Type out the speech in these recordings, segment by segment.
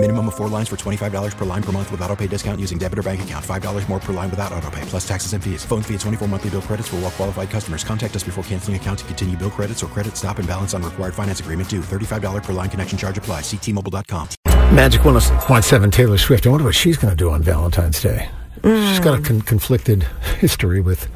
Minimum of four lines for $25 per line per month with auto pay discount using debit or bank account. $5 more per line without auto pay, plus taxes and fees. Phone fee at 24 monthly bill credits for all well qualified customers. Contact us before canceling account to continue bill credits or credit stop and balance on required finance agreement due. $35 per line connection charge apply. Ctmobile.com. Magic 107 Taylor Swift. I wonder what she's going to do on Valentine's Day. She's got a con- conflicted history with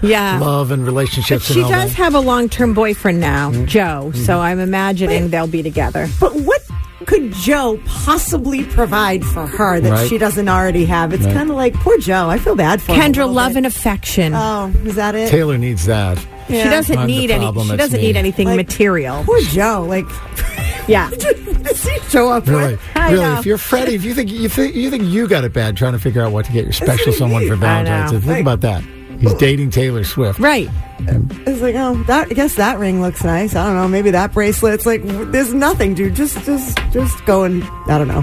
Yeah. love and relationships. But relationships. she and all does that. have a long term boyfriend now, Mm-hmm. Joe. So I'm imagining they'll be together. But what could Joe possibly provide for her that Right. she doesn't already have? It's Right. kind of like poor Joe. I feel bad for him. a Kendra, love bit. and affection. Oh, is that it? Taylor needs that. She doesn't I'm the need any. She doesn't me. need anything Like, material. Poor Joe. Like, Yeah. does he show up Really, with? Really. know. If you're Freddie, if you think you think you think you got it bad trying to figure out what to get your special someone for Valentine's know. Day, think about that. He's dating Taylor Swift. Right. It's like, oh, that. I guess that ring looks nice. I don't know. Maybe that bracelet. It's like, there's nothing, dude. Just, just, just go and I don't know,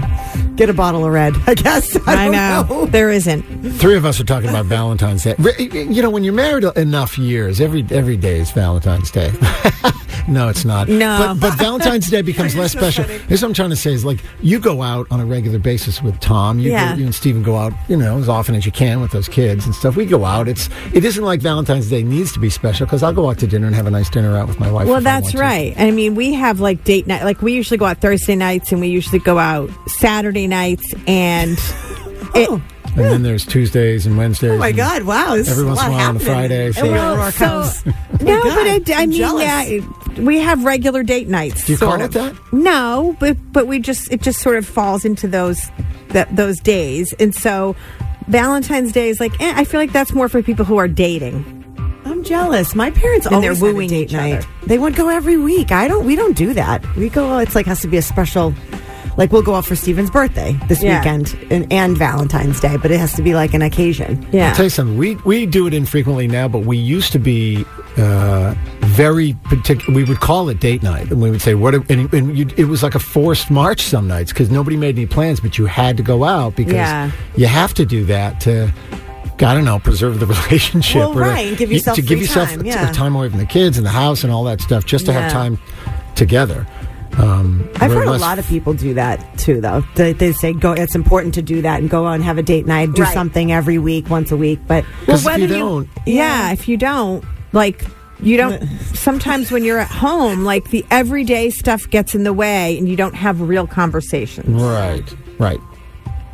get a bottle of red. I guess. I, I, don't know. There isn't. Three of us are talking about Valentine's Day. You know, when you're married enough years, every every day is Valentine's Day. no, it's not. No. but, but Valentine's Day becomes less special. Here's what I'm trying to say: is like you go out on a regular basis with Tom. You, Yeah. go, you and Stephen go out, you know, as often as you can with those kids and stuff. We go out. It's it isn't like Valentine's Day needs to be special because I'll go out to dinner and have a nice dinner out with my wife. Well, if I that's to. right. I mean, we have like date night. Like we usually go out Thursday nights, and we usually go out Saturday nights, and it, Oh, And then there's Tuesdays and Wednesdays. oh my God! Wow. Every once in a while on a Friday, so- in Well, Aurora so- no, but I, I mean, jealous. yeah, we have regular date nights. Do you sort call it that? No, but but we just it just sort of falls into those that those days, and so Valentine's Day is like eh, I feel like that's more for people who are dating. I'm jealous. My parents And they're always a wooing date each night. other. They would go every week. I don't. We don't do that. We go. It's like has to be a special. Like we'll go out for Steven's birthday this Yeah. weekend and, and Valentine's Day, but it has to be like an occasion. Yeah, I'll tell you something. We we do it infrequently now, but we used to be uh, very particular. We would call it date night, and we would say what. Are, and and you, it was like a forced march some nights because nobody made any plans, but you had to go out because Yeah. you have to do that to. I don't know, preserve the relationship. Well, or to- right, and give you- yourself to give yourself time, yeah. a time away from the kids and the house and all that stuff, just to Yeah. have time together. Um, I've we're heard a lot of people do that too, though. They, they say go. It's important to do that and go out and have a date night, do Right. something every week, once a week. But Well, 'Cause if whether you you, don't- yeah, if you don't, like, you don't. Sometimes when you're at home, like the everyday stuff gets in the way, and you don't have real conversations. Right, right.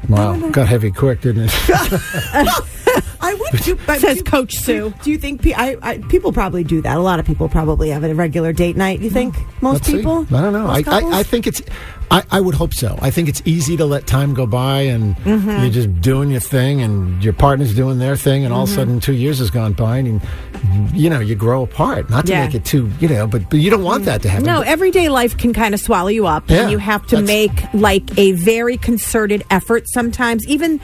Wow, got heavy quick, didn't it? I would do. But Says do- Coach Sue. Do you think pe- I, I, people probably do that? A lot of people probably have a regular date night. You think most Let's see. people? I don't know. I, I, I think it's. I, I would hope so. I think it's easy to let time go by and Mm-hmm. you're just doing your thing and your partner's doing their thing and all Mm-hmm. of a sudden two years has gone by and you know you grow apart. Not to Yeah. make it too you know, but but you don't want that to happen. No, everyday life can kind of swallow you up, Yeah, and you have to make like a very concerted effort sometimes, even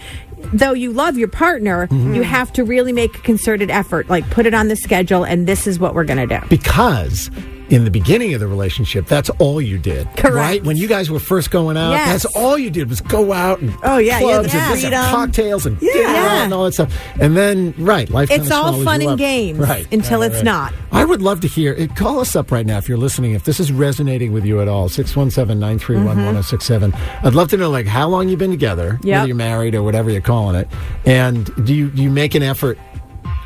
though you love your partner, Mm-hmm. you have to really make a concerted effort, like put it on the schedule, and this is what we're going to do. because in the beginning of the relationship, that's all you did. Correct. Right? When you guys were first going out, Yes. that's all you did was go out and Oh, yeah, clubs the and, cocktails and Yeah. dinner Yeah. and all that stuff. And then, right, life It's all fun and up. games right, until right, it's right. not. I would love to hear it. Call us up right now if you're listening. If this is resonating with you at all, 617 931 1067. Mm-hmm. I'd love to know, like, how long you've been together, Yep. whether you're married or whatever you're calling it. And do you, do you make an effort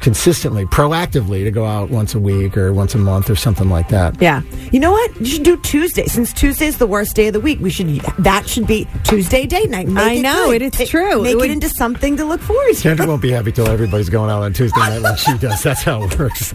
consistently, proactively to go out once a week or once a month or something like that? Yeah. You know what? You should do Tuesday. Since Tuesday's the worst day of the week, we should that should be Tuesday date night. Make I it know, good. it is Ta- true. Make It it, into something to look forward to. Kendra won't be happy till everybody's going out on Tuesday night like she does. That's how it works.